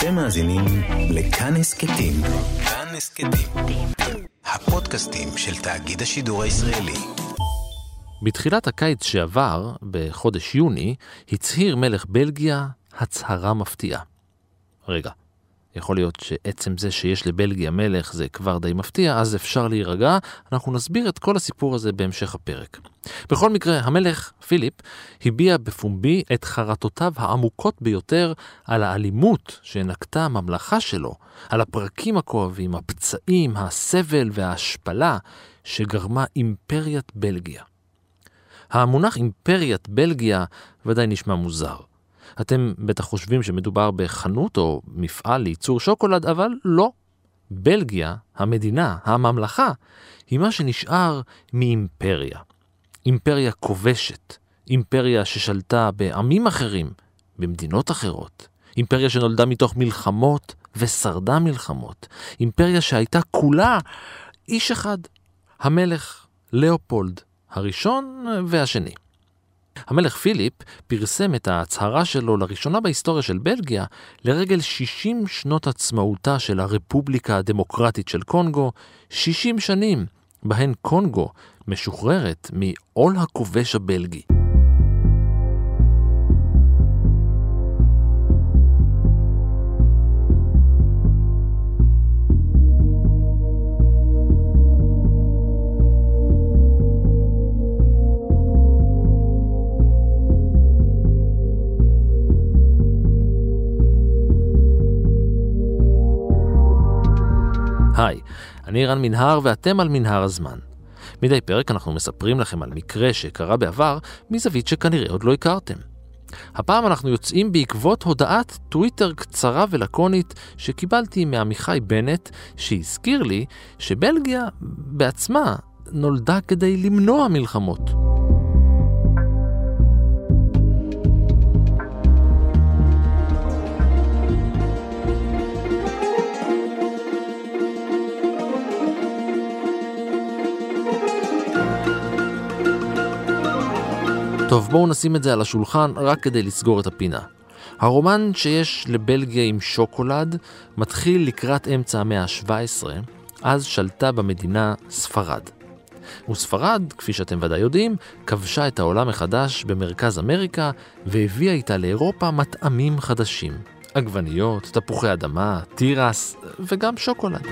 אתם מאזינים לכאן הסכתים. כאן הסכתים. הפודקאסטים של תאגיד השידור הישראלי. בתחילת הקיץ שעבר, בחודש יוני, הצהיר מלך בלגיה הצהרה מפתיעה. רגע, יכול להיות שעצם זה שיש לבלגיה מלך זה כבר די מפתיע, אז אפשר להירגע, אנחנו נסביר את כל הסיפור הזה בהמשך הפרק. בכל מקרה, המלך פיליפ הביע בפומבי את חרטותיו העמוקות ביותר על האלימות שנקטה הממלכה שלו, על הפרקים הכואבים, הפצעים, הסבל וההשפלה שגרמה אימפריית בלגיה. המונח אימפריית בלגיה ודאי נשמע מוזר. אתם בטח חושבים שמדובר בחנות או מפעל לייצור שוקולד, אבל לא. בלגיה, המדינה, הממלכה, היא מה שנשאר מאימפריה. אימפריה כובשת, אימפריה ששלטה בעמים אחרים, במדינות אחרות, אימפריה שנולדה מתוך מלחמות ושרדה מלחמות, אימפריה שהייתה כולה איש אחד, המלך לאופולד הראשון והשני. המלך פיליפ פרסם את ההצהרה שלו לראשונה בהיסטוריה של בלגיה לרגל 60 שנות עצמאותה של הרפובליקה הדמוקרטית של קונגו, 60 שנים בהן קונגו משוחררת מעול הכובש הבלגי. היי, אני רן מנהר ואתם על מנהר הזמן. מדי פרק אנחנו מספרים לכם על מקרה שקרה בעבר מזווית שכנראה עוד לא הכרתם. הפעם אנחנו יוצאים בעקבות הודעת טוויטר קצרה ולקונית שקיבלתי מעמיחי בנט, שהזכיר לי שבלגיה בעצמה נולדה כדי למנוע מלחמות. טוב, בואו נשים את זה על השולחן רק כדי לסגור את הפינה. הרומן שיש לבלגיה עם שוקולד מתחיל לקראת אמצע המאה ה-17, אז שלטה במדינה ספרד. וספרד, כפי שאתם ודאי יודעים, כבשה את העולם מחדש במרכז אמריקה והביאה איתה לאירופה מטעמים חדשים. עגבניות, תפוחי אדמה, תירס וגם שוקולד.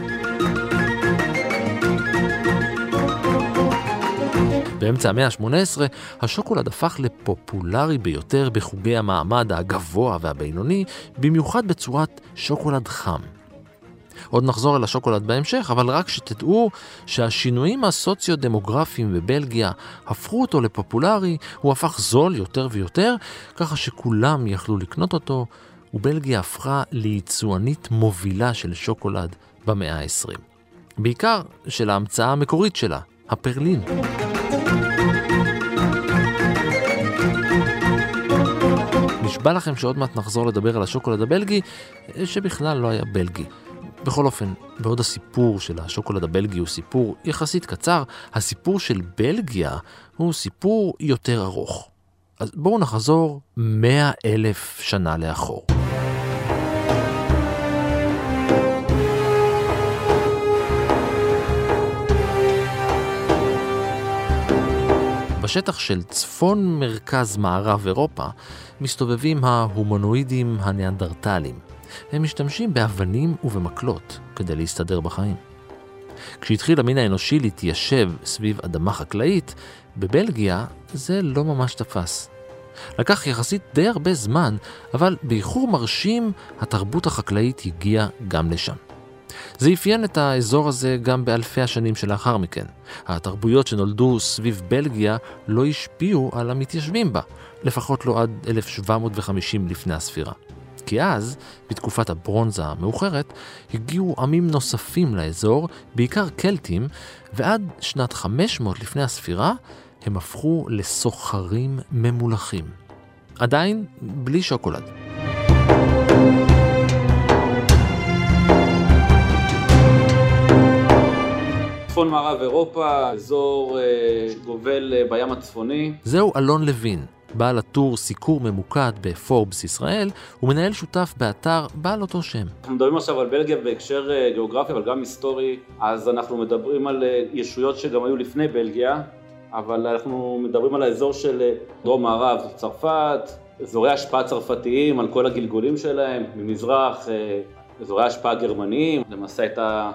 באמצע המאה ה-18, השוקולד הפך לפופולרי ביותר בחוגי המעמד הגבוה והבינוני, במיוחד בצורת שוקולד חם. עוד נחזור אל השוקולד בהמשך, אבל רק שתדעו שהשינויים הסוציו-דמוגרפיים בבלגיה הפכו אותו לפופולרי, הוא הפך זול יותר ויותר, ככה שכולם יכלו לקנות אותו, ובלגיה הפכה ליצואנית מובילה של שוקולד במאה ה-20. בעיקר של ההמצאה המקורית שלה, הפרלין. נשבע לכם שעוד מעט נחזור לדבר על השוקולד הבלגי, שבכלל לא היה בלגי. בכל אופן, בעוד הסיפור של השוקולד הבלגי הוא סיפור יחסית קצר, הסיפור של בלגיה הוא סיפור יותר ארוך. אז בואו נחזור מאה אלף שנה לאחור. בשטח של צפון מרכז מערב אירופה מסתובבים ההומונואידים הניאנדרטליים. הם משתמשים באבנים ובמקלות כדי להסתדר בחיים. כשהתחיל המין האנושי להתיישב סביב אדמה חקלאית, בבלגיה זה לא ממש תפס. לקח יחסית די הרבה זמן, אבל באיחור מרשים התרבות החקלאית הגיעה גם לשם. זה אפיין את האזור הזה גם באלפי השנים שלאחר מכן. התרבויות שנולדו סביב בלגיה לא השפיעו על המתיישבים בה, לפחות לא עד 1750 לפני הספירה. כי אז, בתקופת הברונזה המאוחרת, הגיעו עמים נוספים לאזור, בעיקר קלטים, ועד שנת 500 לפני הספירה, הם הפכו לסוחרים ממולחים. עדיין בלי שוקולד. צפון מערב אירופה, אזור אה, שגובל אה, בים הצפוני. זהו אלון לוין, בעל הטור סיקור ממוקד בפורבס ישראל, ומנהל שותף באתר בעל אותו שם. אנחנו מדברים עכשיו על בלגיה בהקשר אה, גיאוגרפי, אבל גם היסטורי, אז אנחנו מדברים על ישויות שגם היו לפני בלגיה, אבל אנחנו מדברים על האזור של דרום מערב צרפת, אזורי השפעה צרפתיים על כל הגלגולים שלהם, ממזרח אזורי השפעה גרמניים, למעשה הייתה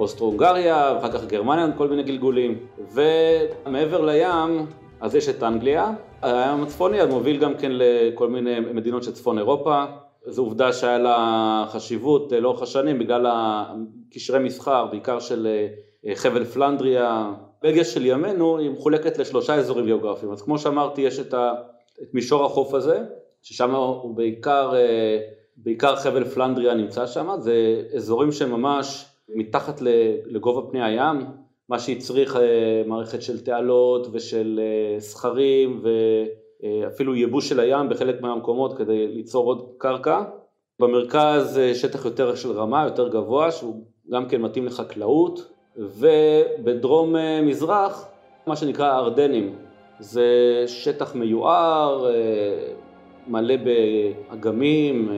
אוסטרו-הונגריה, ואחר כך גרמניה כל מיני גלגולים. ומעבר לים, אז יש את אנגליה. הים הצפוני מוביל גם כן לכל מיני מדינות של צפון אירופה. זו עובדה שהיה לה חשיבות לאורך השנים בגלל קשרי מסחר, בעיקר של אה, חבל פלנדריה. בלגיה של ימינו היא מחולקת לשלושה אזורים גיאוגרפיים. אז כמו שאמרתי, יש את, ה, את מישור החוף הזה, ששם הוא בעיקר, אה, בעיקר חבל פלנדריה נמצא שם, זה אזורים שממש מתחת לגובה פני הים, מה שהצריך אה, מערכת של תעלות ושל אה, סכרים ואפילו ייבוש של הים בחלק מהמקומות כדי ליצור עוד קרקע. במרכז שטח יותר של רמה, יותר גבוה, שהוא גם כן מתאים לחקלאות, ובדרום אה, מזרח, מה שנקרא ארדנים, זה שטח מיוער, מלא באגמים,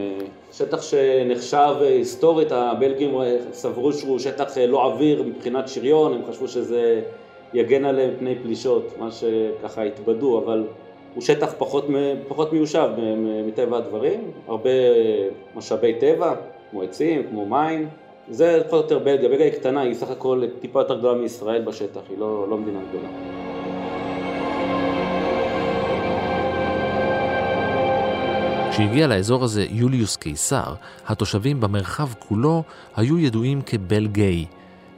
שטח שנחשב היסטורית, הבלגים סברו שהוא שטח לא עביר מבחינת שריון, הם חשבו שזה יגן עליהם פני פלישות, מה שככה התבדו, אבל הוא שטח פחות, פחות מיושב מטבע הדברים, הרבה משאבי טבע, כמו עצים, כמו מים, זה פחות או יותר בלגיה, בלגיה היא קטנה, היא סך הכל טיפה יותר גדולה מישראל בשטח, היא לא, לא מדינה גדולה. כשהגיע לאזור הזה יוליוס קיסר, התושבים במרחב כולו היו ידועים כבלגי,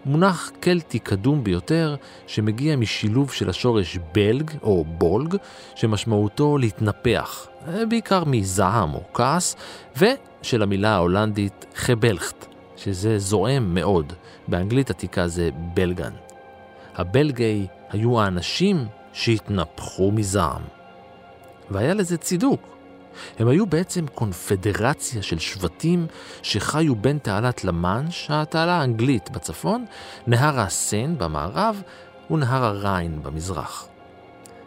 מונח קלטי קדום ביותר שמגיע משילוב של השורש בלג או בולג, שמשמעותו להתנפח, בעיקר מזעם או כעס, ושל המילה ההולנדית חבלכט, שזה זועם מאוד, באנגלית עתיקה זה בלגן. הבלגי היו האנשים שהתנפחו מזעם. והיה לזה צידוק. הם היו בעצם קונפדרציה של שבטים שחיו בין תעלת למאנש, התעלה האנגלית בצפון, נהר הסן במערב ונהר הריין במזרח.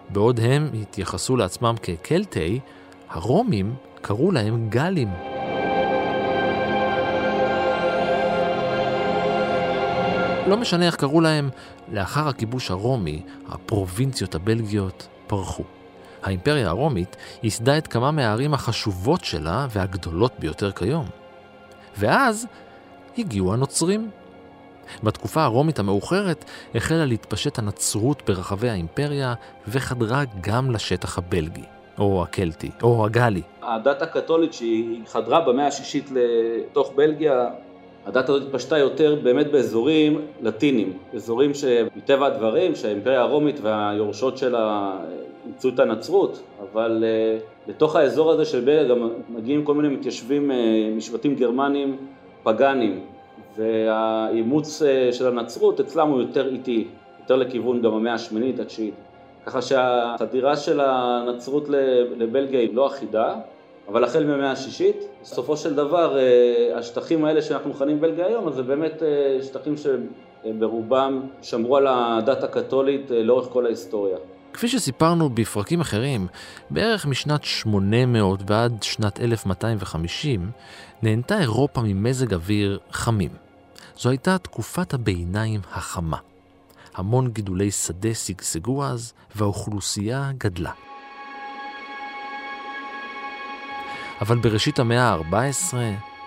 בעוד הם התייחסו לעצמם כקלטי, הרומים קראו להם גלים. לא משנה איך קראו להם, לאחר הכיבוש הרומי, הפרובינציות הבלגיות פרחו. האימפריה הרומית ייסדה את כמה מהערים החשובות שלה והגדולות ביותר כיום. ואז הגיעו הנוצרים. בתקופה הרומית המאוחרת החלה להתפשט הנצרות ברחבי האימפריה וחדרה גם לשטח הבלגי, או הקלטי, או הגלי. הדת הקתולית שהיא חדרה במאה השישית לתוך בלגיה, הדת הזאת התפשטה יותר באמת באזורים לטינים, אזורים שמטבע הדברים שהאימפריה הרומית והיורשות שלה אימצו את הנצרות, אבל uh, לתוך האזור הזה של גם מגיעים כל מיני מתיישבים uh, משבטים גרמנים פגאנים, והאימוץ uh, של הנצרות אצלם הוא יותר איטי, יותר לכיוון גם המאה השמינית התשיעית. ככה שהחדירה של הנצרות לבלגיה היא לא אחידה, אבל החל מהמאה השישית, בסופו של דבר השטחים האלה שאנחנו מכנים בלגיה היום, אז זה באמת שטחים שברובם שמרו על הדת הקתולית לאורך כל ההיסטוריה. כפי שסיפרנו בפרקים אחרים, בערך משנת 800 ועד שנת 1250 נהנתה אירופה ממזג אוויר חמים. זו הייתה תקופת הביניים החמה. המון גידולי שדה שגשגו אז, והאוכלוסייה גדלה. אבל בראשית המאה ה-14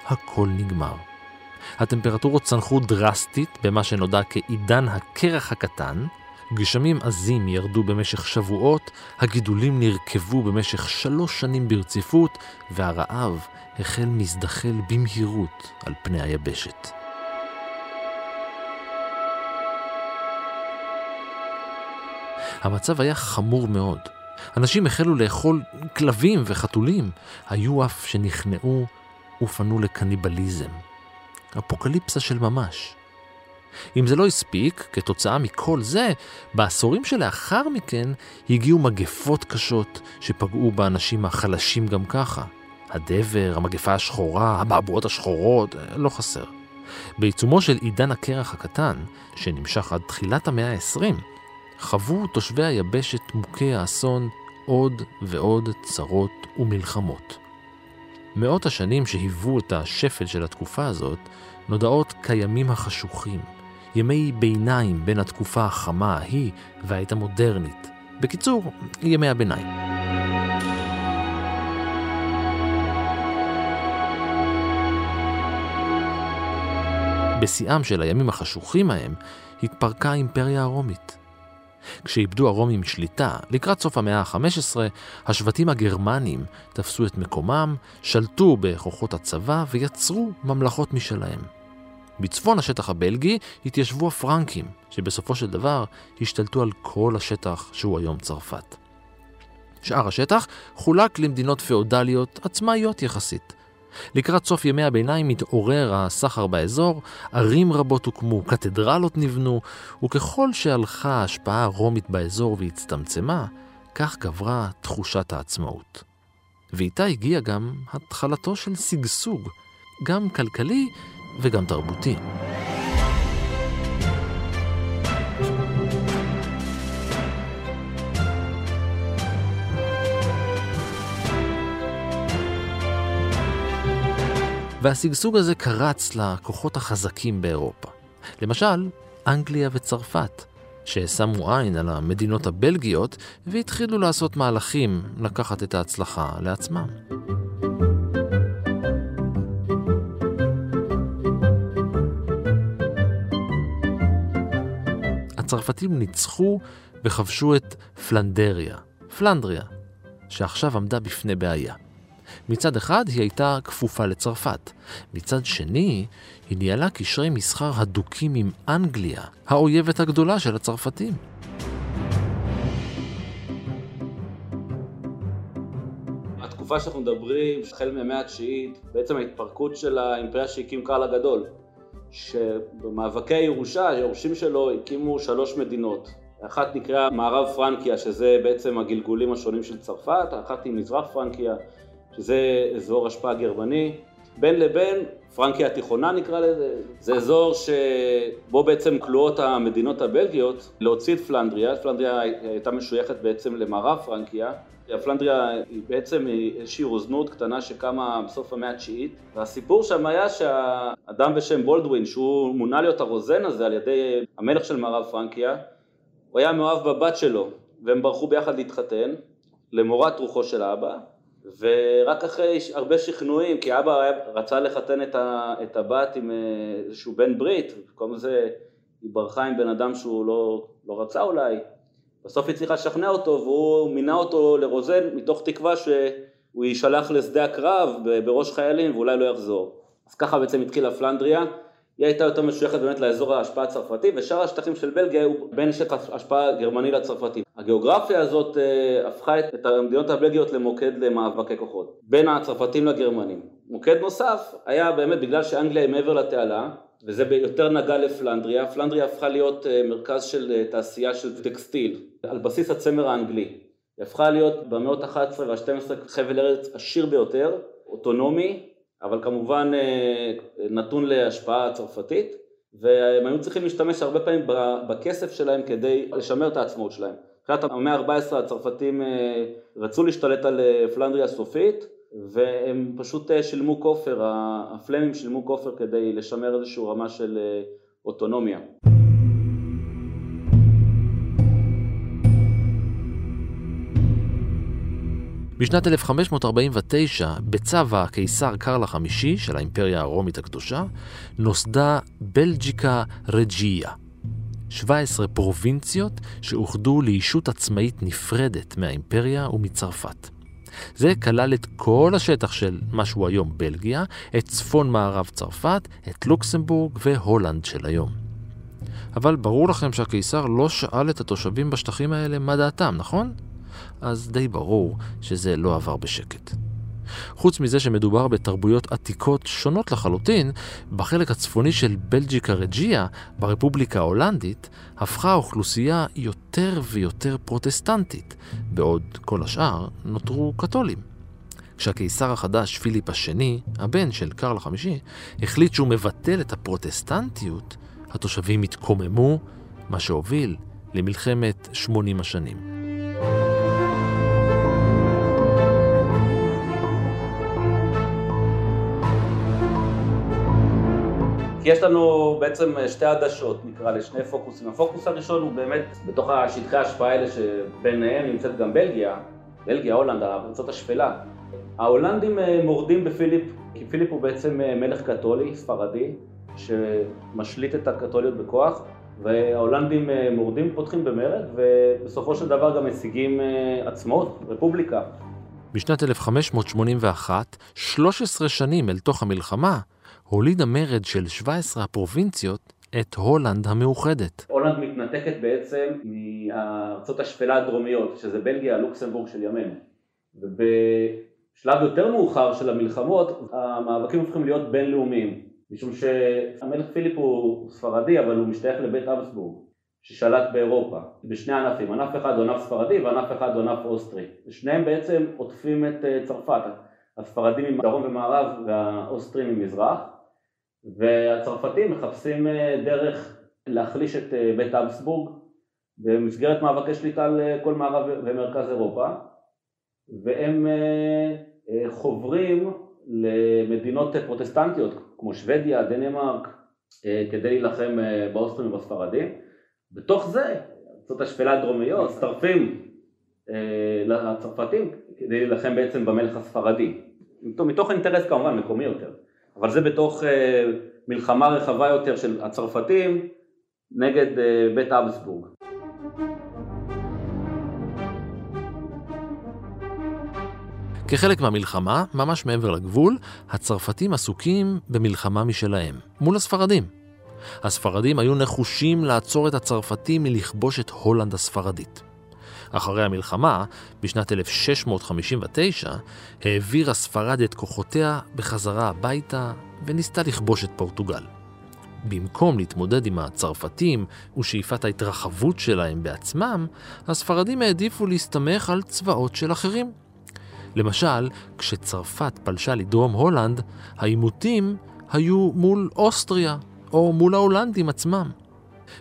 הכל נגמר. הטמפרטורות צנחו דרסטית במה שנודע כעידן הקרח הקטן, גשמים עזים ירדו במשך שבועות, הגידולים נרקבו במשך שלוש שנים ברציפות, והרעב החל מזדחל במהירות על פני היבשת. המצב היה חמור מאוד. אנשים החלו לאכול כלבים וחתולים, היו אף שנכנעו ופנו לקניבליזם. אפוקליפסה של ממש. אם זה לא הספיק, כתוצאה מכל זה, בעשורים שלאחר מכן הגיעו מגפות קשות שפגעו באנשים החלשים גם ככה. הדבר, המגפה השחורה, המעבורות השחורות, לא חסר. בעיצומו של עידן הקרח הקטן, שנמשך עד תחילת המאה ה-20, חוו תושבי היבשת מוכי האסון עוד ועוד צרות ומלחמות. מאות השנים שהיוו את השפל של התקופה הזאת נודעות כימים החשוכים, ימי ביניים בין התקופה החמה ההיא והעת המודרנית. בקיצור, ימי הביניים. בשיאם של הימים החשוכים ההם, התפרקה האימפריה הרומית. כשאיבדו הרומים שליטה, לקראת סוף המאה ה-15, השבטים הגרמנים תפסו את מקומם, שלטו בכוחות הצבא ויצרו ממלכות משלהם. בצפון השטח הבלגי התיישבו הפרנקים, שבסופו של דבר השתלטו על כל השטח שהוא היום צרפת. שאר השטח חולק למדינות פאודליות עצמאיות יחסית. לקראת סוף ימי הביניים התעורר הסחר באזור, ערים רבות הוקמו, קתדרלות נבנו, וככל שהלכה ההשפעה הרומית באזור והצטמצמה, כך גברה תחושת העצמאות. ואיתה הגיע גם התחלתו של שגשוג, גם כלכלי וגם תרבותי. והשגשוג הזה קרץ לכוחות החזקים באירופה. למשל, אנגליה וצרפת, ששמו עין על המדינות הבלגיות והתחילו לעשות מהלכים לקחת את ההצלחה לעצמם. הצרפתים ניצחו וכבשו את פלנדריה, פלנדריה, שעכשיו עמדה בפני בעיה. מצד אחד היא הייתה כפופה לצרפת, מצד שני היא ניהלה קשרי מסחר הדוקים עם אנגליה, האויבת הגדולה של הצרפתים. התקופה שאנחנו מדברים, החל מהמאה התשיעית, בעצם ההתפרקות של האימפריה שהקים קרל הגדול, שבמאבקי הירושה, היורשים שלו הקימו שלוש מדינות. אחת נקראה מערב פרנקיה, שזה בעצם הגלגולים השונים של צרפת, אחת היא מזרח פרנקיה, שזה אזור השפעה גרמני. בין לבין, פרנקיה התיכונה נקרא לזה, זה אזור שבו בעצם כלואות המדינות הבלגיות להוציא את פלנדריה, פלנדריה הייתה משויכת בעצם למערב פרנקיה, פלנדריה היא בעצם איזושהי רוזנות קטנה שקמה בסוף המאה התשיעית. והסיפור שם היה שהאדם בשם בולדווין שהוא מונה להיות הרוזן הזה על ידי המלך של מערב פרנקיה הוא היה מאוהב בבת שלו והם ברחו ביחד להתחתן למורת רוחו של האבא ורק אחרי הרבה שכנועים, כי אבא רצה לחתן את, הבת עם אה, איזשהו בן ברית, במקום זה היא ברחה עם בן אדם שהוא לא, לא רצה אולי, בסוף היא צריכה לשכנע אותו והוא מינה אותו לרוזן מתוך תקווה שהוא יישלח לשדה הקרב בראש חיילים ואולי לא יחזור. אז ככה בעצם התחילה פלנדריה, היא הייתה יותר משויכת באמת לאזור ההשפעה הצרפתי ושאר השטחים של בלגיה היו בין שטח השפעה גרמני לצרפתי. הגיאוגרפיה הזאת אה, הפכה את המדינות הבלגיות למוקד למאבקי כוחות, בין הצרפתים לגרמנים. מוקד נוסף היה באמת בגלל שאנגליה היא מעבר לתעלה, וזה יותר נגע לפלנדריה, פלנדריה הפכה להיות אה, מרכז של אה, תעשייה של טקסטיל, על בסיס הצמר האנגלי. היא הפכה להיות במאות ה-11 וה-12 חבל ארץ עשיר ביותר, אוטונומי, אבל כמובן נתון להשפעה צרפתית, והם היו צריכים להשתמש הרבה פעמים בכסף שלהם כדי לשמר את העצמאות שלהם. בתחילת המאה ה-14 הצרפתים אה, רצו להשתלט על אה, פלנדריה סופית והם פשוט אה, שילמו כופר, הפלמים שילמו כופר כדי לשמר איזושהי רמה של אוטונומיה. בשנת 1549, בצו הקיסר קרל החמישי של האימפריה הרומית הקדושה, נוסדה בלג'יקה רג'יה, 17 פרובינציות שאוחדו לישות עצמאית נפרדת מהאימפריה ומצרפת. זה כלל את כל השטח של מה שהוא היום בלגיה, את צפון מערב צרפת, את לוקסמבורג והולנד של היום. אבל ברור לכם שהקיסר לא שאל את התושבים בשטחים האלה מה דעתם, נכון? אז די ברור שזה לא עבר בשקט. חוץ מזה שמדובר בתרבויות עתיקות שונות לחלוטין, בחלק הצפוני של בלג'יקה רג'יה, ברפובליקה ההולנדית, הפכה האוכלוסייה יותר ויותר פרוטסטנטית, בעוד כל השאר נותרו קתולים. כשהקיסר החדש, פיליפ השני, הבן של קרל החמישי, החליט שהוא מבטל את הפרוטסטנטיות, התושבים התקוממו, מה שהוביל למלחמת 80 השנים. כי יש לנו בעצם שתי עדשות, נקרא לשני פוקוסים. הפוקוס הראשון הוא באמת בתוך השטחי ההשפעה האלה שביניהם נמצאת גם בלגיה, בלגיה, הולנד, הארצות השפלה. ההולנדים אה, מורדים בפיליפ, כי פיליפ הוא בעצם אה, מלך קתולי, ספרדי, שמשליט את הקתוליות בכוח, וההולנדים אה, מורדים, פותחים במרד, ובסופו של דבר גם משיגים עצמאות, רפובליקה. בשנת 1581, 13 שנים אל תוך המלחמה, הוליד המרד של 17 הפרובינציות את הולנד המאוחדת. הולנד מתנתקת בעצם מארצות השפלה הדרומיות, שזה בלגיה, לוקסמבורג של ימינו. ובשלב יותר מאוחר של המלחמות, המאבקים הופכים להיות בינלאומיים. משום שהמלך פיליפ הוא ספרדי, אבל הוא משתייך לבית אבסבורג, ששלט באירופה, בשני ענפים, ענף אחד הוא ענף ספרדי וענף אחד הוא ענף אוסטרי. ושניהם בעצם עוטפים את אה, צרפת, הספרדים מדרום ומערב והאוסטרים ממזרח. והצרפתים מחפשים אה, דרך להחליש את אה, בית אבסבורג במסגרת מאבקי שליטה על אה, כל מערב ומרכז אירופה והם חוברים למדינות פרוטסטנטיות כמו שוודיה, דנמרק כדי להילחם באוסטרים ובספרדים. בתוך זה, ארצות השפלה הדרומיות מצטרפים לצרפתים כדי להילחם בעצם במלך הספרדי. מתוך אינטרס כמובן מקומי יותר. אבל זה בתוך אה, מלחמה רחבה יותר של הצרפתים נגד אה, בית אבסבורג. כחלק מהמלחמה, ממש מעבר לגבול, הצרפתים עסוקים במלחמה משלהם, מול הספרדים. הספרדים היו נחושים לעצור את הצרפתים מלכבוש את הולנד הספרדית. אחרי המלחמה, בשנת 1659, העבירה ספרד את כוחותיה בחזרה הביתה וניסתה לכבוש את פורטוגל. במקום להתמודד עם הצרפתים ושאיפת ההתרחבות שלהם בעצמם, הספרדים העדיפו להסתמך על צבאות של אחרים. למשל, כשצרפת פלשה לדרום הולנד, העימותים היו מול אוסטריה או מול ההולנדים עצמם.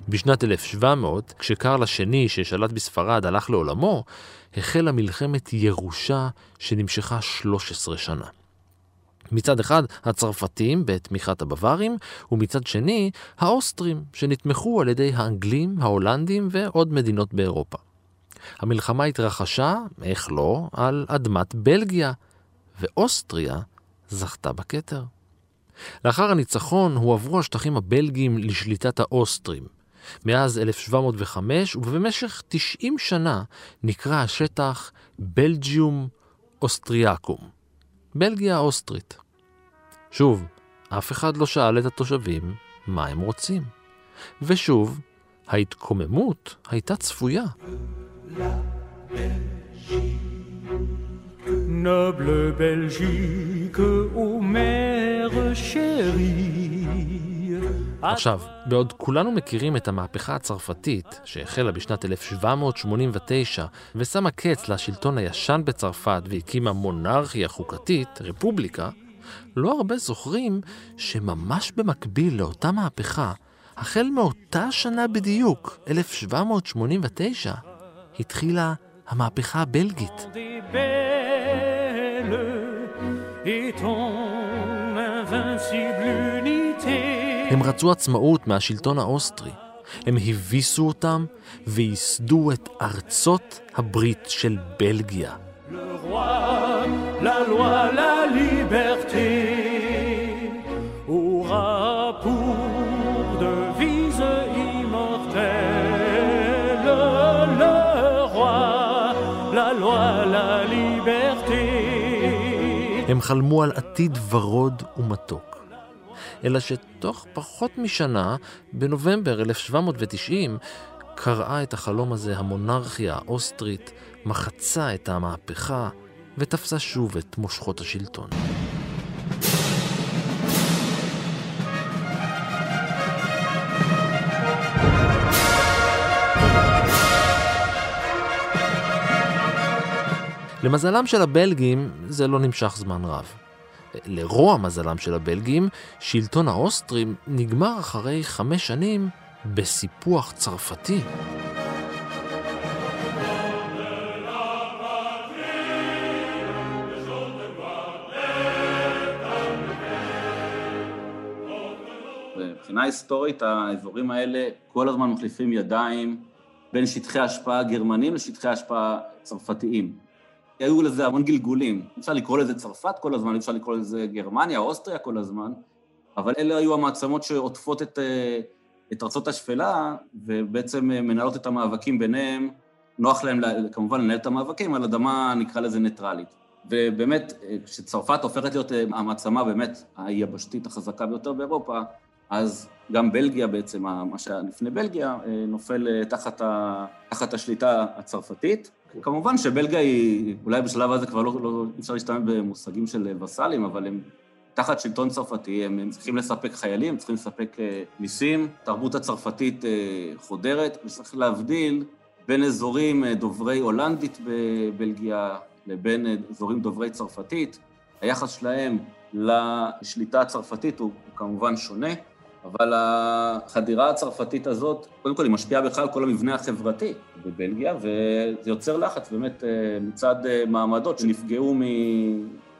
בשנת 1700, כשקרל השני ששלט בספרד הלך לעולמו, החלה מלחמת ירושה שנמשכה 13 שנה. מצד אחד הצרפתים בתמיכת הבווארים, ומצד שני האוסטרים שנתמכו על ידי האנגלים, ההולנדים ועוד מדינות באירופה. המלחמה התרחשה, איך לא, על אדמת בלגיה, ואוסטריה זכתה בכתר. לאחר הניצחון הועברו השטחים הבלגיים לשליטת האוסטרים, מאז 1705, ובמשך 90 שנה נקרא השטח בלג'יום אוסטריאקום, בלגיה האוסטרית. שוב, אף אחד לא שאל את התושבים מה הם רוצים. ושוב, ההתקוממות הייתה צפויה. Noble Belgique, ô mère chérie עכשיו, בעוד כולנו מכירים את המהפכה הצרפתית, שהחלה בשנת 1789 ושמה קץ לשלטון הישן בצרפת והקימה מונרכיה חוקתית, רפובליקה, לא הרבה זוכרים שממש במקביל לאותה מהפכה, החל מאותה שנה בדיוק, 1789, התחילה המהפכה הבלגית. Et ton רצו עצמאות מהשלטון האוסטרי. הם הביסו אותם וייסדו את ארצות הברית של בלגיה. הם חלמו על עתיד ורוד ומתוק. אלא שתוך פחות משנה, בנובמבר 1790, קראה את החלום הזה המונרכיה האוסטרית, מחצה את המהפכה ותפסה שוב את מושכות השלטון. למזלם של הבלגים זה לא נמשך זמן רב. לרוע מזלם של הבלגים, שלטון האוסטרים נגמר אחרי חמש שנים בסיפוח צרפתי. מבחינה היסטורית, האזורים האלה כל הזמן מחליפים ידיים בין שטחי השפעה גרמנים לשטחי השפעה צרפתיים. היו לזה המון גלגולים. אפשר לקרוא לזה צרפת כל הזמן, אפשר לקרוא לזה גרמניה, אוסטריה כל הזמן, אבל אלה היו המעצמות שעוטפות את, אה, את ארצות השפלה, ובעצם אה, מנהלות את המאבקים ביניהם. נוח להם כמובן לנהל את המאבקים על אדמה, נקרא לזה ניטרלית. ובאמת, אה, כשצרפת הופכת להיות המעצמה באמת היבשתית החזקה ביותר באירופה, אז גם בלגיה בעצם, מה שהיה לפני בלגיה, נופל תחת, ה, תחת השליטה הצרפתית. כמובן שבלגיה היא, אולי בשלב הזה כבר לא, לא אפשר להשתמש במושגים של וסאלים, אבל הם תחת שלטון צרפתי, הם, הם צריכים לספק חיילים, צריכים לספק אה, מיסים, התרבות הצרפתית אה, חודרת, וצריך להבדיל בין אזורים אה, דוברי הולנדית בבלגיה לבין אה, אזורים דוברי צרפתית. היחס שלהם לשליטה הצרפתית הוא, הוא כמובן שונה. אבל החדירה הצרפתית הזאת, קודם כל היא משפיעה בכלל על כל המבנה החברתי בבלגיה, וזה יוצר לחץ באמת אה, מצד אה, מעמדות שנפגעו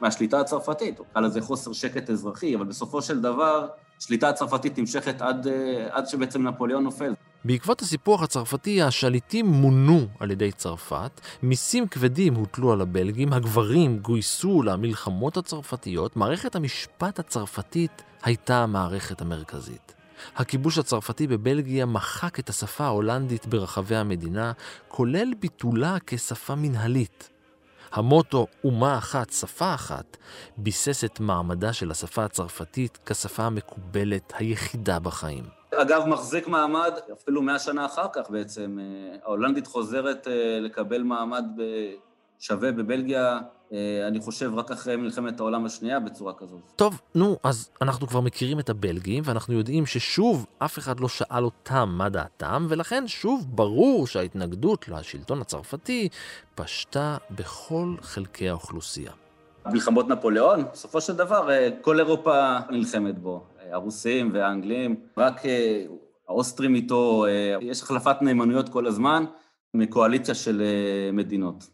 מהשליטה הצרפתית, נקרא לזה חוסר שקט אזרחי, אבל בסופו של דבר, שליטה הצרפתית נמשכת עד, אה, עד שבעצם נפוליאון נופל. בעקבות הסיפוח הצרפתי, השליטים מונו על ידי צרפת, מיסים כבדים הוטלו על הבלגים, הגברים גויסו למלחמות הצרפתיות, מערכת המשפט הצרפתית הייתה המערכת המרכזית. הכיבוש הצרפתי בבלגיה מחק את השפה ההולנדית ברחבי המדינה, כולל ביטולה כשפה מנהלית. המוטו "אומה אחת, שפה אחת" ביסס את מעמדה של השפה הצרפתית כשפה המקובלת היחידה בחיים. אגב, מחזיק מעמד אפילו מאה שנה אחר כך בעצם. אה, ההולנדית חוזרת אה, לקבל מעמד שווה בבלגיה, אה, אני חושב, רק אחרי מלחמת העולם השנייה בצורה כזאת. טוב, נו, אז אנחנו כבר מכירים את הבלגים, ואנחנו יודעים ששוב אף אחד לא שאל אותם מה דעתם, ולכן שוב ברור שההתנגדות לשלטון הצרפתי פשטה בכל חלקי האוכלוסייה. מלחמות נפוליאון, בסופו של דבר כל אירופה נלחמת בו. הרוסים והאנגלים, רק אה, האוסטרים איתו, אה, יש החלפת נאמנויות כל הזמן מקואליציה של אה, מדינות.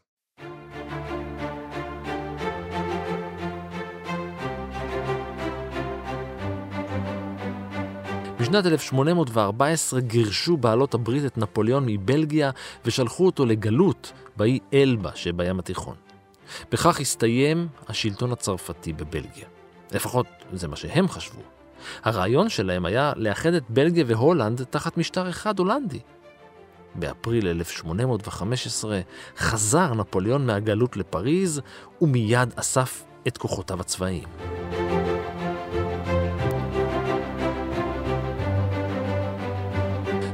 בשנת 1814 גירשו בעלות הברית את נפוליאון מבלגיה ושלחו אותו לגלות באי אלבה שבים התיכון. בכך הסתיים השלטון הצרפתי בבלגיה. לפחות זה מה שהם חשבו. הרעיון שלהם היה לאחד את בלגיה והולנד תחת משטר אחד הולנדי. באפריל 1815 חזר נפוליאון מהגלות לפריז ומיד אסף את כוחותיו הצבאיים.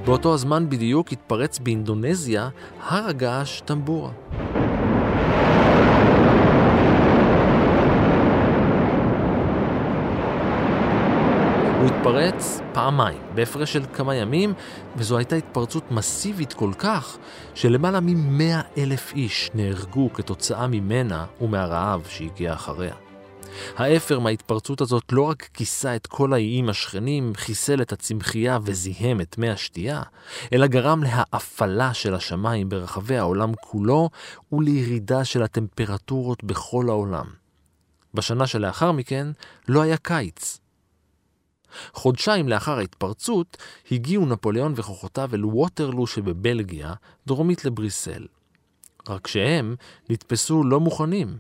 באותו הזמן בדיוק התפרץ באינדונזיה הר הגעש טמבורה. הוא התפרץ פעמיים, בהפרש של כמה ימים, וזו הייתה התפרצות מסיבית כל כך, שלמעלה מ-100 אלף איש נהרגו כתוצאה ממנה ומהרעב שהגיע אחריה. האפר מההתפרצות הזאת לא רק כיסה את כל האיים השכנים, חיסל את הצמחייה וזיהם את מי השתייה, אלא גרם להאפלה של השמיים ברחבי העולם כולו ולירידה של הטמפרטורות בכל העולם. בשנה שלאחר מכן לא היה קיץ, חודשיים לאחר ההתפרצות, הגיעו נפוליאון וכוחותיו אל ווטרלו שבבלגיה, דרומית לבריסל. רק שהם נתפסו לא מוכנים.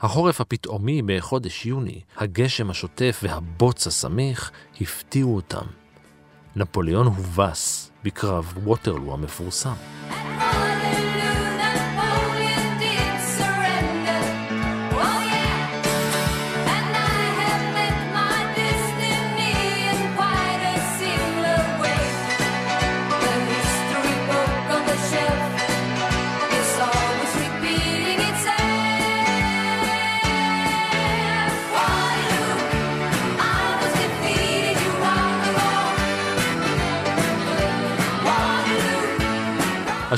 החורף הפתאומי בחודש יוני, הגשם השוטף והבוץ הסמיך הפתיעו אותם. נפוליאון הובס בקרב ווטרלו המפורסם.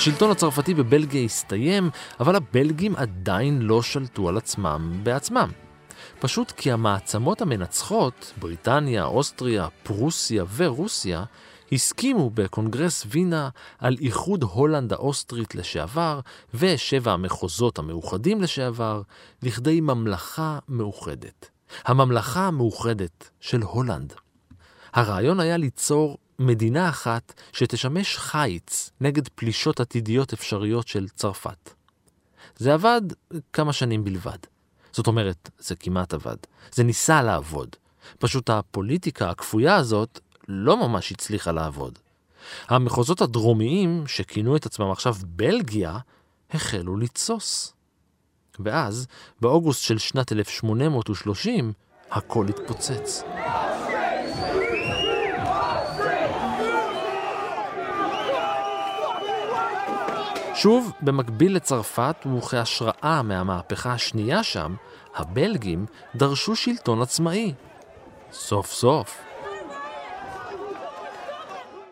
השלטון הצרפתי בבלגיה הסתיים, אבל הבלגים עדיין לא שלטו על עצמם בעצמם. פשוט כי המעצמות המנצחות, בריטניה, אוסטריה, פרוסיה ורוסיה, הסכימו בקונגרס וינה על איחוד הולנד האוסטרית לשעבר ושבע המחוזות המאוחדים לשעבר לכדי ממלכה מאוחדת. הממלכה המאוחדת של הולנד. הרעיון היה ליצור מדינה אחת שתשמש חיץ נגד פלישות עתידיות אפשריות של צרפת. זה עבד כמה שנים בלבד. זאת אומרת, זה כמעט עבד. זה ניסה לעבוד. פשוט הפוליטיקה הכפויה הזאת לא ממש הצליחה לעבוד. המחוזות הדרומיים, שכינו את עצמם עכשיו בלגיה, החלו לתסוס. ואז, באוגוסט של שנת 1830, הכל התפוצץ. שוב, במקביל לצרפת וכהשראה מהמהפכה השנייה שם, הבלגים דרשו שלטון עצמאי. סוף סוף.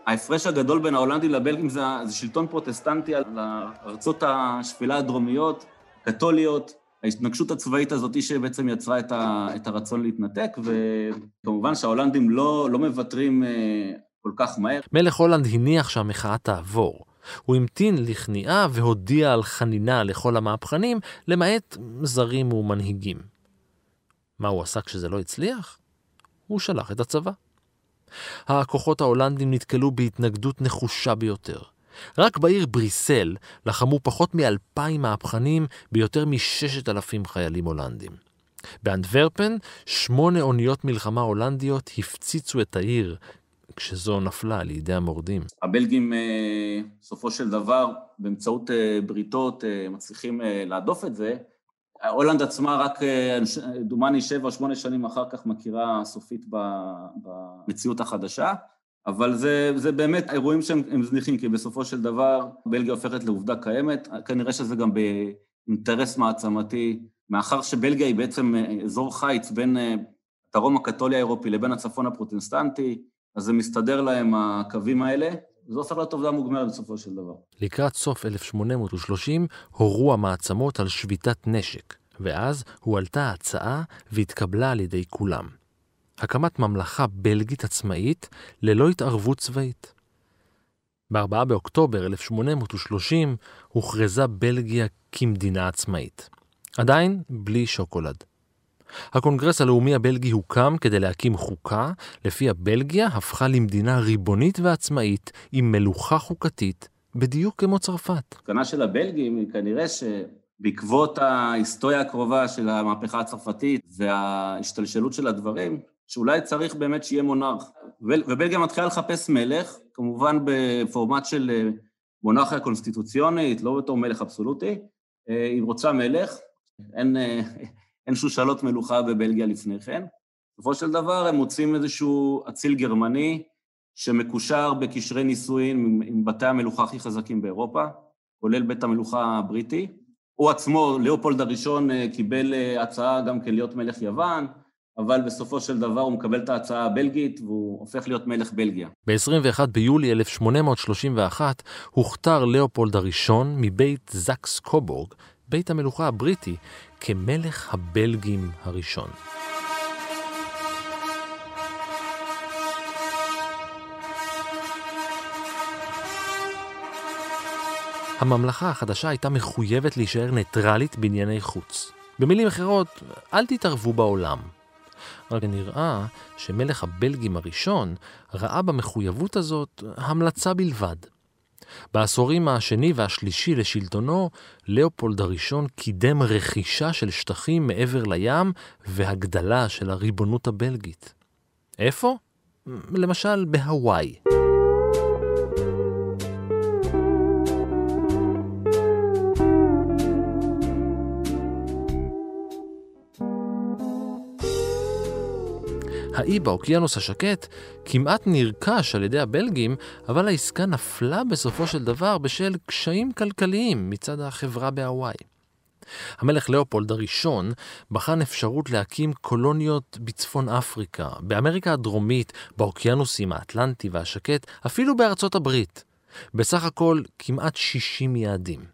ההפרש הגדול בין ההולנדים לבלגים זה, זה שלטון פרוטסטנטי על הארצות השפלה הדרומיות, קתוליות, ההתנגשות הצבאית הזאת היא שבעצם יצרה את, ה, את הרצון להתנתק, וכמובן שההולנדים לא, לא מוותרים אה, כל כך מהר. מלך הולנד הניח שהמחאה תעבור. הוא המתין לכניעה והודיע על חנינה לכל המהפכנים, למעט זרים ומנהיגים. מה הוא עשה כשזה לא הצליח? הוא שלח את הצבא. הכוחות ההולנדים נתקלו בהתנגדות נחושה ביותר. רק בעיר בריסל לחמו פחות מאלפיים מהפכנים ביותר מששת אלפים חיילים הולנדים. באנטוורפן, שמונה אוניות מלחמה הולנדיות הפציצו את העיר, כשזו נפלה לידי המורדים. הבלגים, אה, בסופו של דבר, באמצעות אה, בריתות, אה, מצליחים להדוף את זה. הולנד עצמה רק, דומני, שבע או שמונה שנים אחר כך מכירה סופית במציאות החדשה, אבל זה, זה באמת אירועים שהם זניחים, כי בסופו של דבר בלגיה הופכת לעובדה קיימת, כנראה שזה גם באינטרס מעצמתי, מאחר שבלגיה היא בעצם אזור חיץ בין הדרום הקתולי האירופי לבין הצפון הפרוטסטנטי, אז זה מסתדר להם הקווים האלה, וזה הופך להיות עובדה מוגמרת בסופו של דבר. לקראת סוף 1830 הורו המעצמות על שביתת נשק, ואז הועלתה ההצעה והתקבלה על ידי כולם. הקמת ממלכה בלגית עצמאית ללא התערבות צבאית. ב-4 באוקטובר 1830 הוכרזה בלגיה כמדינה עצמאית. עדיין בלי שוקולד. הקונגרס הלאומי הבלגי הוקם כדי להקים חוקה, לפיה בלגיה הפכה למדינה ריבונית ועצמאית עם מלוכה חוקתית, בדיוק כמו צרפת. התקנה של הבלגים היא כנראה שבעקבות ההיסטוריה הקרובה של המהפכה הצרפתית וההשתלשלות של הדברים, שאולי צריך באמת שיהיה מונרך. ובלגיה מתחילה לחפש מלך, כמובן בפורמט של מונרכיה קונסטיטוציונית, לא בתור מלך אבסולוטי, אה, היא רוצה מלך, אין, אה, אין שושלות מלוכה בבלגיה לפני כן. בסופו של דבר הם מוצאים איזשהו אציל גרמני שמקושר בקשרי נישואין עם, בתי המלוכה הכי חזקים באירופה, כולל בית המלוכה הבריטי. הוא עצמו, ליאופולד הראשון, אה, קיבל אה, הצעה גם כן להיות מלך יוון, אבל בסופו של דבר הוא מקבל את ההצעה הבלגית והוא הופך להיות מלך בלגיה. ב-21 ביולי 1831 הוכתר ליאופולד הראשון מבית זקס קובורג, בית המלוכה הבריטי, כמלך הבלגים הראשון. הממלכה החדשה הייתה מחויבת להישאר ניטרלית בענייני חוץ. במילים אחרות, אל תתערבו בעולם. רק נראה שמלך הבלגים הראשון ראה במחויבות הזאת המלצה בלבד. בעשורים השני והשלישי לשלטונו, לאופולד הראשון קידם רכישה של שטחים מעבר לים והגדלה של הריבונות הבלגית. איפה? למשל בהוואי. האי באוקיינוס השקט כמעט נרכש על ידי הבלגים, אבל העסקה נפלה בסופו של דבר בשל קשיים כלכליים מצד החברה בהוואי. המלך לאופולד הראשון בחן אפשרות להקים קולוניות בצפון אפריקה, באמריקה הדרומית, באוקיינוסים האטלנטי והשקט, אפילו בארצות הברית. בסך הכל כמעט 60 יעדים.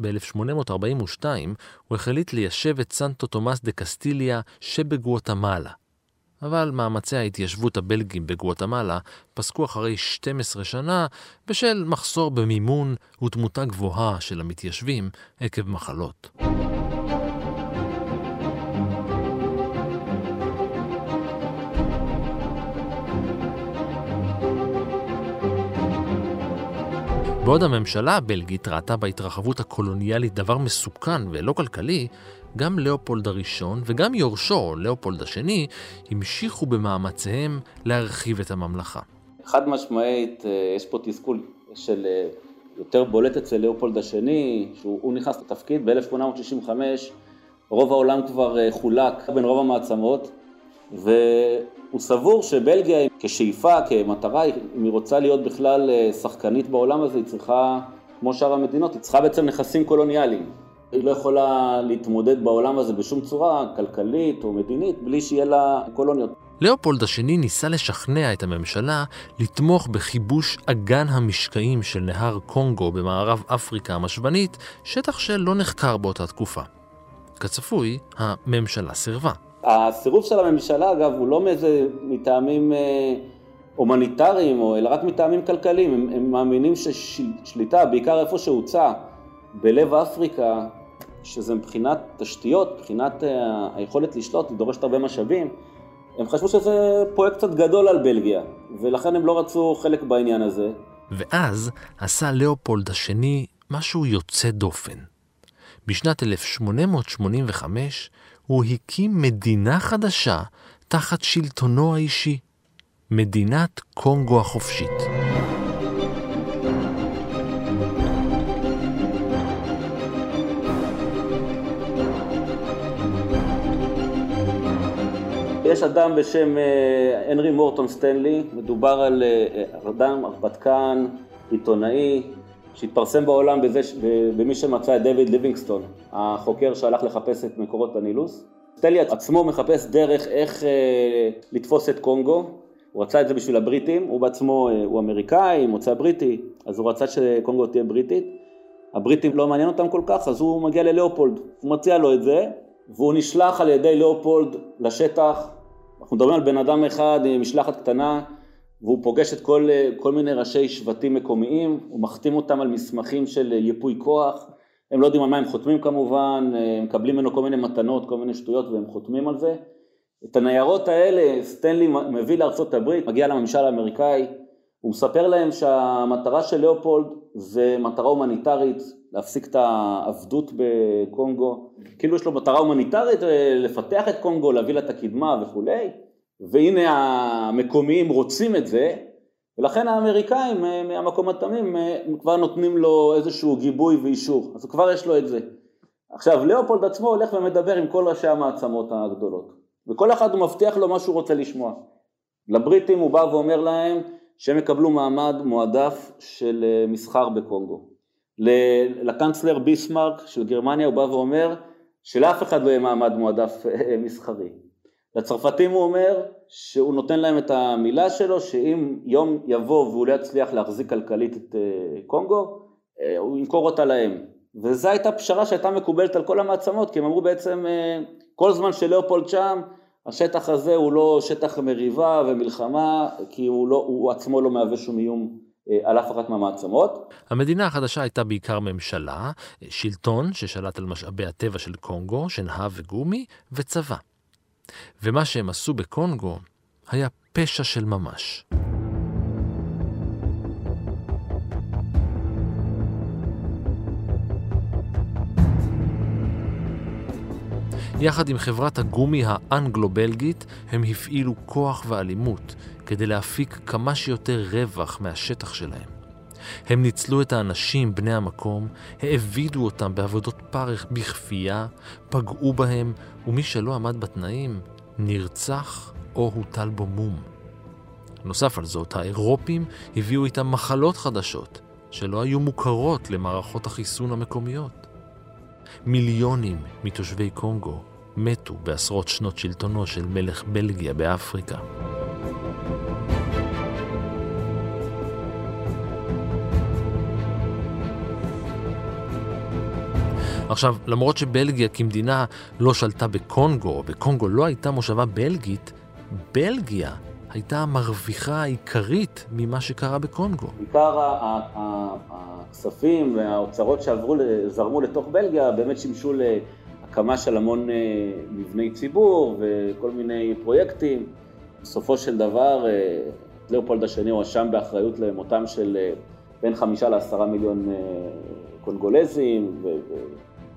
ב-1842 הוא החליט ליישב את סנטו תומאס דה קסטיליה שבגואטמלה, אבל מאמצי ההתיישבות הבלגים בגואטמלה פסקו אחרי 12 שנה בשל מחסור במימון ותמותה גבוהה של המתיישבים עקב מחלות. בעוד הממשלה הבלגית ראתה בהתרחבות הקולוניאלית דבר מסוכן ולא כלכלי, גם לאופולד הראשון וגם יורשו, לאופולד השני, המשיכו במאמציהם להרחיב את הממלכה. חד משמעית, אה, יש פה תסכול של אה, יותר בולט אצל לאופולד השני, שהוא נכנס לתפקיד ב-1865, רוב העולם כבר אה, חולק בין רוב המעצמות, והוא סבור שבלגיה כשאיפה, כמטרה, אם היא רוצה להיות בכלל שחקנית בעולם הזה, היא צריכה, כמו שאר המדינות, היא צריכה בעצם נכסים קולוניאליים. היא לא יכולה להתמודד בעולם הזה בשום צורה, כלכלית או מדינית, בלי שיהיה לה קולוניות. לאופולד השני ניסה לשכנע את הממשלה לתמוך בכיבוש אגן המשקעים של נהר קונגו במערב אפריקה המשוונית, שטח שלא נחקר באותה תקופה. כצפוי, הממשלה סירבה. הסירוב של הממשלה, אגב, הוא לא מאיזה מטעמים אה, הומניטריים, אלא רק מטעמים כלכליים. הם, הם מאמינים ששליטה, בעיקר איפה שהוצע, בלב אפריקה, שזה מבחינת תשתיות, מבחינת אה, היכולת לשלוט, היא דורשת הרבה משאבים. הם חשבו שזה פרויקט קצת גדול על בלגיה, ולכן הם לא רצו חלק בעניין הזה. ואז עשה לאופולד השני משהו יוצא דופן. בשנת 1885 הוא הקים מדינה חדשה תחת שלטונו האישי, מדינת קונגו החופשית. יש אדם בשם אה, הנרי מורטון סטנלי, מדובר על אה, אדם, הרפתקן, עיתונאי, שהתפרסם בעולם בזה, במי שמצא את דויד ליבינגסטון, החוקר שהלך לחפש את מקורות הנילוס. סטנלי עצמו מחפש דרך איך אה, לתפוס את קונגו, הוא רצה את זה בשביל הבריטים, הוא בעצמו, הוא אמריקאי, מוצא בריטי, אז הוא רצה שקונגו תהיה בריטית. הבריטים לא מעניין אותם כל כך, אז הוא מגיע ללאופולד, הוא מציע לו את זה, והוא נשלח על ידי לאופולד לשטח אנחנו מדברים על בן אדם אחד עם משלחת קטנה והוא פוגש את כל, כל מיני ראשי שבטים מקומיים, הוא מחתים אותם על מסמכים של ייפוי כוח, הם לא יודעים על מה הם חותמים כמובן, הם מקבלים ממנו כל מיני מתנות, כל מיני שטויות והם חותמים על זה. את הניירות האלה סטנלי מביא לארצות הברית, מגיע לממשל האמריקאי, הוא מספר להם שהמטרה של לאופולד זה מטרה הומניטרית, להפסיק את העבדות בקונגו, כאילו יש לו מטרה הומניטרית אה, לפתח את קונגו, להביא לה את הקדמה וכולי, והנה המקומיים רוצים את זה, ולכן האמריקאים אה, מהמקום התמים אה, כבר נותנים לו איזשהו גיבוי ואישור, אז כבר יש לו את זה. עכשיו לאופולד עצמו הולך ומדבר עם כל ראשי המעצמות הגדולות, וכל אחד הוא מבטיח לו מה שהוא רוצה לשמוע. לבריטים הוא בא ואומר להם שהם יקבלו מעמד מועדף של מסחר בקונגו. לקנצלר ביסמרק של גרמניה הוא בא ואומר שלאף אחד לא יהיה מעמד מועדף אה, מסחרי. לצרפתים הוא אומר שהוא נותן להם את המילה שלו שאם יום יבוא והוא לא יצליח להחזיק כלכלית את אה, קונגו, אה, הוא ימכור אותה להם. וזו הייתה פשרה שהייתה מקובלת על כל המעצמות כי הם אמרו בעצם כל זמן שלאופולד שם השטח הזה הוא לא שטח מריבה ומלחמה כי הוא, לא, הוא עצמו לא מהווה שום איום אה, על אף אחת מהמעצמות. המדינה החדשה הייתה בעיקר ממשלה, שלטון ששלט על משאבי הטבע של קונגו, שנהב וגומי, וצבא. ומה שהם עשו בקונגו היה פשע של ממש. יחד עם חברת הגומי האנגלו-בלגית, הם הפעילו כוח ואלימות כדי להפיק כמה שיותר רווח מהשטח שלהם. הם ניצלו את האנשים בני המקום, העבידו אותם בעבודות פרך בכפייה, פגעו בהם, ומי שלא עמד בתנאים נרצח או הוטל בו מום. נוסף על זאת, האירופים הביאו איתם מחלות חדשות שלא היו מוכרות למערכות החיסון המקומיות. מיליונים מתושבי קונגו מתו בעשרות שנות שלטונו של מלך בלגיה באפריקה. עכשיו, למרות שבלגיה כמדינה לא שלטה בקונגו, בקונגו לא הייתה מושבה בלגית, בלגיה הייתה המרוויחה העיקרית ממה שקרה בקונגו. בעיקר הכספים והאוצרות שעברו, זרמו לתוך בלגיה, באמת שימשו להקמה של המון אה, מבני ציבור וכל מיני פרויקטים. בסופו של דבר, אה, לאופולד השני הואשם באחריות למותם של אה, בין חמישה לעשרה מיליון קונגולזים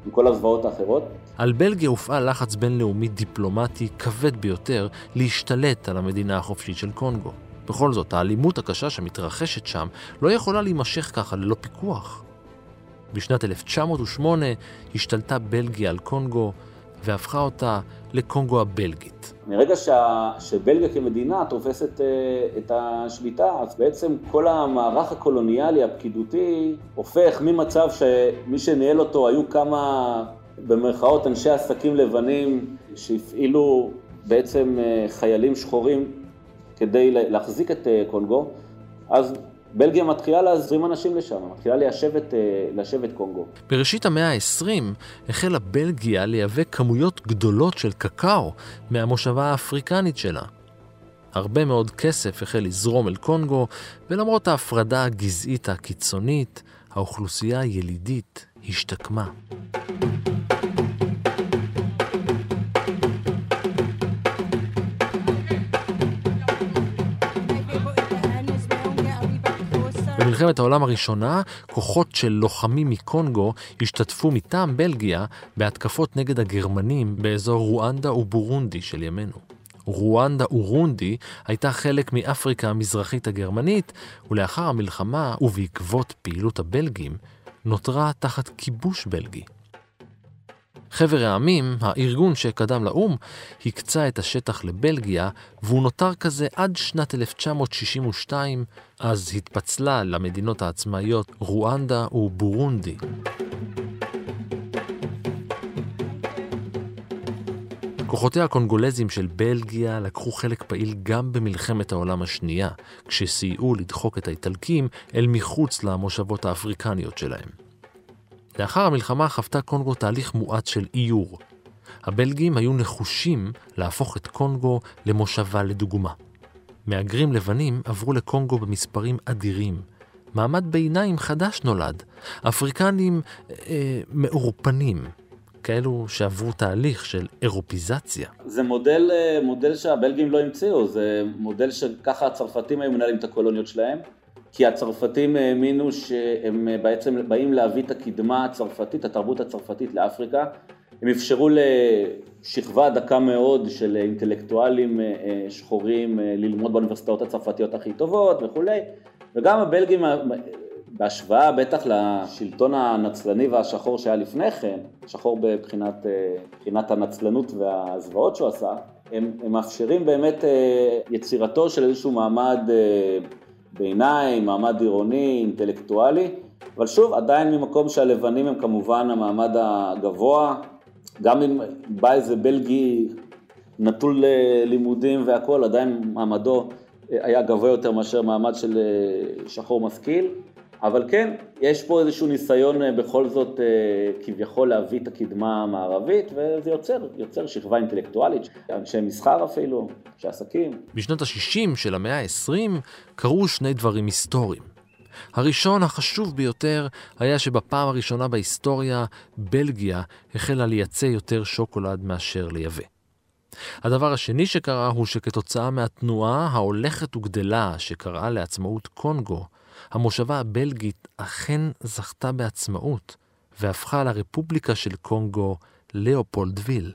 ועם כל הזוועות האחרות. על בלגיה הופעל לחץ בינלאומי דיפלומטי כבד ביותר להשתלט על המדינה החופשית של קונגו. בכל זאת, האלימות הקשה שמתרחשת שם לא יכולה להימשך ככה ללא פיקוח. בשנת 1908 השתלטה בלגיה על קונגו והפכה אותה לקונגו הבלגית. מרגע שה, שבלגיה כמדינה תופסת אה, את השליטה, אז בעצם כל המערך הקולוניאלי הפקידותי הופך ממצב שמי שניהל אותו היו כמה, במרכאות, אנשי עסקים לבנים שהפעילו בעצם אה, חיילים שחורים כדי להחזיק את אה, קונגו, אז בלגיה מתחילה להזרים אנשים לשם, מתחילה ליישב את, אה, ליישב את קונגו. בראשית המאה ה-20 החלה בלגיה לייבא כמויות גדולות של קקאו מהמושבה האפריקנית שלה. הרבה מאוד כסף החל לזרום אל קונגו, ולמרות ההפרדה הגזעית הקיצונית, האוכלוסייה הילידית השתקמה. במלחמת העולם הראשונה, כוחות של לוחמים מקונגו השתתפו מטעם בלגיה בהתקפות נגד הגרמנים באזור רואנדה ובורונדי של ימינו. רואנדה אורונדי הייתה חלק מאפריקה המזרחית הגרמנית, ולאחר המלחמה ובעקבות פעילות הבלגים, נותרה תחת כיבוש בלגי. חבר העמים, הארגון שקדם לאו"ם, הקצה את השטח לבלגיה, והוא נותר כזה עד שנת 1962, אז התפצלה למדינות העצמאיות רואנדה ובורונדי. כוחותיה הקונגולזים של בלגיה לקחו חלק פעיל גם במלחמת העולם השנייה, כשסייעו לדחוק את האיטלקים אל מחוץ למושבות האפריקניות שלהם. לאחר המלחמה חוותה קונגו תהליך מואץ של איור. הבלגים היו נחושים להפוך את קונגו למושבה לדוגמה. מהגרים לבנים עברו לקונגו במספרים אדירים. מעמד ביניים חדש נולד, אפריקנים אה, מאורפנים, כאלו שעברו תהליך של אירופיזציה. זה מודל, אה, מודל שהבלגים לא המציאו, זה מודל שככה הצרפתים היו מנהלים את הקולוניות שלהם. כי הצרפתים האמינו שהם בעצם באים להביא את הקדמה הצרפתית, התרבות הצרפתית לאפריקה. הם אפשרו לשכבה דקה מאוד של אינטלקטואלים אה, אה, שחורים אה, ללמוד באוניברסיטאות הצרפתיות הכי טובות וכולי, וגם הבלגים, בהשוואה בטח לשלטון הנצלני והשחור שהיה לפני כן, שחור מבחינת הנצלנות והזוועות שהוא עשה, הם, הם מאפשרים באמת יצירתו של איזשהו מעמד ביניים, מעמד עירוני, אינטלקטואלי, אבל שוב, עדיין ממקום שהלבנים הם כמובן המעמד הגבוה, גם אם בא איזה בלגי נטול לימודים והכול, עדיין מעמדו היה גבוה יותר מאשר מעמד של שחור משכיל. אבל כן, יש פה איזשהו ניסיון אה, בכל זאת אה, כביכול להביא את הקדמה המערבית, וזה יוצר, יוצר שכבה אינטלקטואלית, אנשי מסחר אפילו, אנשי עסקים. בשנות ה-60 של המאה ה-20 קרו שני דברים היסטוריים. הראשון, החשוב ביותר, היה שבפעם הראשונה בהיסטוריה, בלגיה החלה לייצא יותר שוקולד מאשר לייבא. הדבר השני שקרה הוא שכתוצאה מהתנועה ההולכת וגדלה שקראה לעצמאות קונגו, המושבה הבלגית אכן זכתה בעצמאות והפכה לרפובליקה של קונגו לאופולדוויל.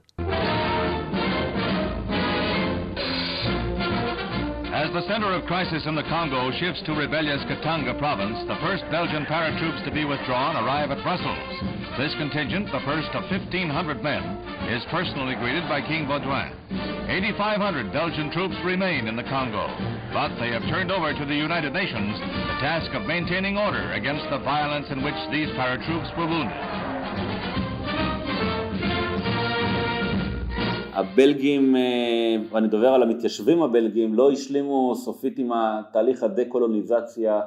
As the center of crisis in the Congo shifts to rebellious Katanga province, the first Belgian paratroops to be withdrawn arrive at Brussels. This contingent, the first of 1,500 men, is personally greeted by King Baudouin. 8,500 Belgian troops remain in the Congo, but they have turned over to the United Nations the task of maintaining order against the violence in which these paratroops were wounded. הבלגים, ואני דובר על המתיישבים הבלגים, לא השלימו סופית עם התהליך הדה-קולוניזציה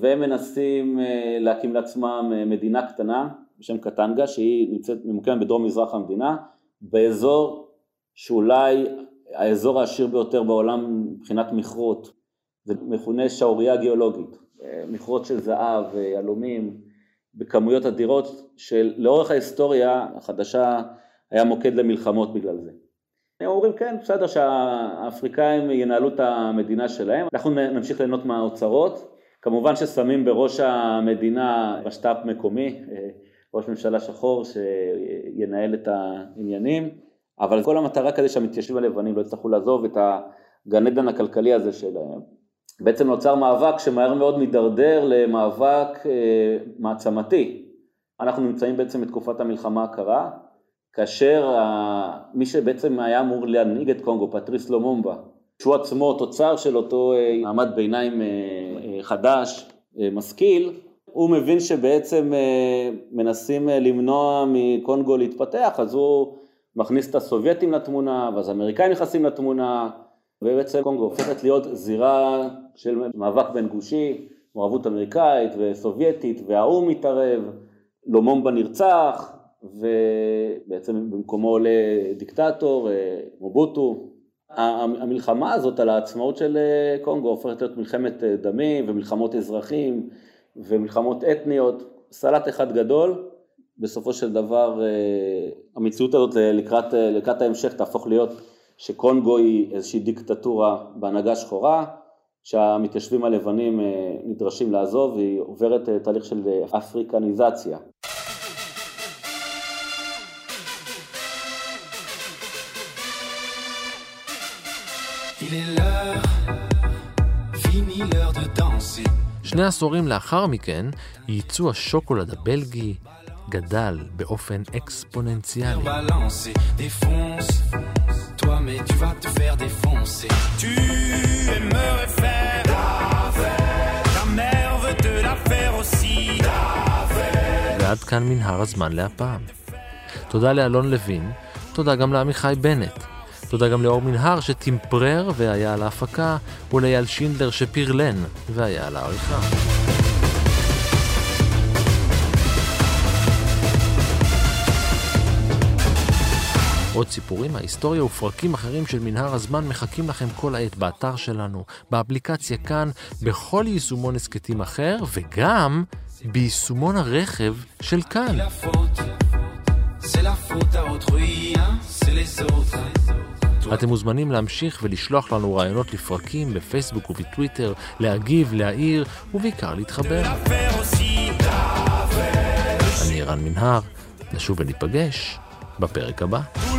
והם מנסים להקים לעצמם מדינה קטנה בשם קטנגה שהיא נמצאת ממוקמת בדרום מזרח המדינה באזור שאולי האזור העשיר ביותר בעולם מבחינת מכרות, זה מכונה שערורייה גיאולוגית, מכרות של זהב, יהלומים, בכמויות אדירות שלאורך ההיסטוריה החדשה היה מוקד למלחמות בגלל זה. הם אומרים כן, בסדר שהאפריקאים ינהלו את המדינה שלהם, אנחנו נמשיך ליהנות מהאוצרות, כמובן ששמים בראש המדינה משת"פ מקומי, ראש ממשלה שחור שינהל את העניינים, אבל כל המטרה כדי שהמתיישבים הלבנים לא יצטרכו לעזוב את הגן עדן הכלכלי הזה שלהם. בעצם נוצר מאבק שמהר מאוד מידרדר למאבק אה, מעצמתי. אנחנו נמצאים בעצם בתקופת המלחמה הקרה, כאשר מי שבעצם היה אמור להנהיג את קונגו, פטריס לומומבה, שהוא עצמו תוצר של אותו אה, מעמד ביניים אה, חדש, משכיל, הוא מבין שבעצם מנסים למנוע מקונגו להתפתח, אז הוא מכניס את הסובייטים לתמונה, ואז האמריקאים נכנסים לתמונה, ובעצם קונגו הופכת להיות זירה של מאבק בין גושי, מעורבות אמריקאית וסובייטית, והאו"ם מתערב, לומומבה נרצח, ובעצם במקומו עולה דיקטטור, אה, מובוטו. המלחמה הזאת על העצמאות של אה, קונגו הופכת להיות מלחמת אה, דמים ומלחמות אזרחים ומלחמות אתניות, סלט אחד גדול, בסופו של דבר המציאות הזאת לקראת, לקראת ההמשך תהפוך להיות שקונגו היא איזושהי דיקטטורה בהנהגה שחורה, שהמתיישבים הלבנים נדרשים לעזוב והיא עוברת תהליך של אפריקניזציה. שני עשורים לאחר מכן, ייצוא השוקולד הבלגי גדל באופן אקספוננציאלי. ועד כאן מנהר הזמן להפעם. תודה לאלון לוין, תודה גם לעמיחי בנט. תודה גם לאור מנהר שטמפרר והיה על ההפקה, ולאייל שינדלר שפרלן והיה על העריכה. עוד סיפורים מההיסטוריה ופרקים אחרים של מנהר הזמן מחכים לכם כל העת באתר שלנו, באפליקציה כאן, בכל יישומון הסכתים אחר, וגם ביישומון הרכב של כאן. אתם מוזמנים להמשיך ולשלוח לנו רעיונות לפרקים בפייסבוק ובטוויטר, להגיב, להעיר ובעיקר להתחבר. אני רן מנהר, נשוב וניפגש בפרק הבא.